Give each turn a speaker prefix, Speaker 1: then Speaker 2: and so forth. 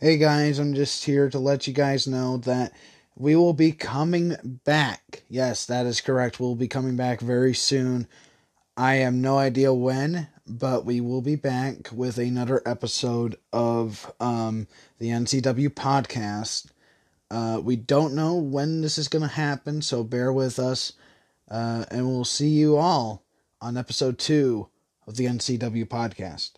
Speaker 1: Hey guys, I'm just here to let you guys know that we will be coming back. Yes, that is correct. We'll be coming back very soon. I have no idea when, but we will be back with another episode of um, the NEW podcast. Uh, we don't know when this is going to happen, so bear with us. Uh, and we'll see you all on episode two of the NEW podcast.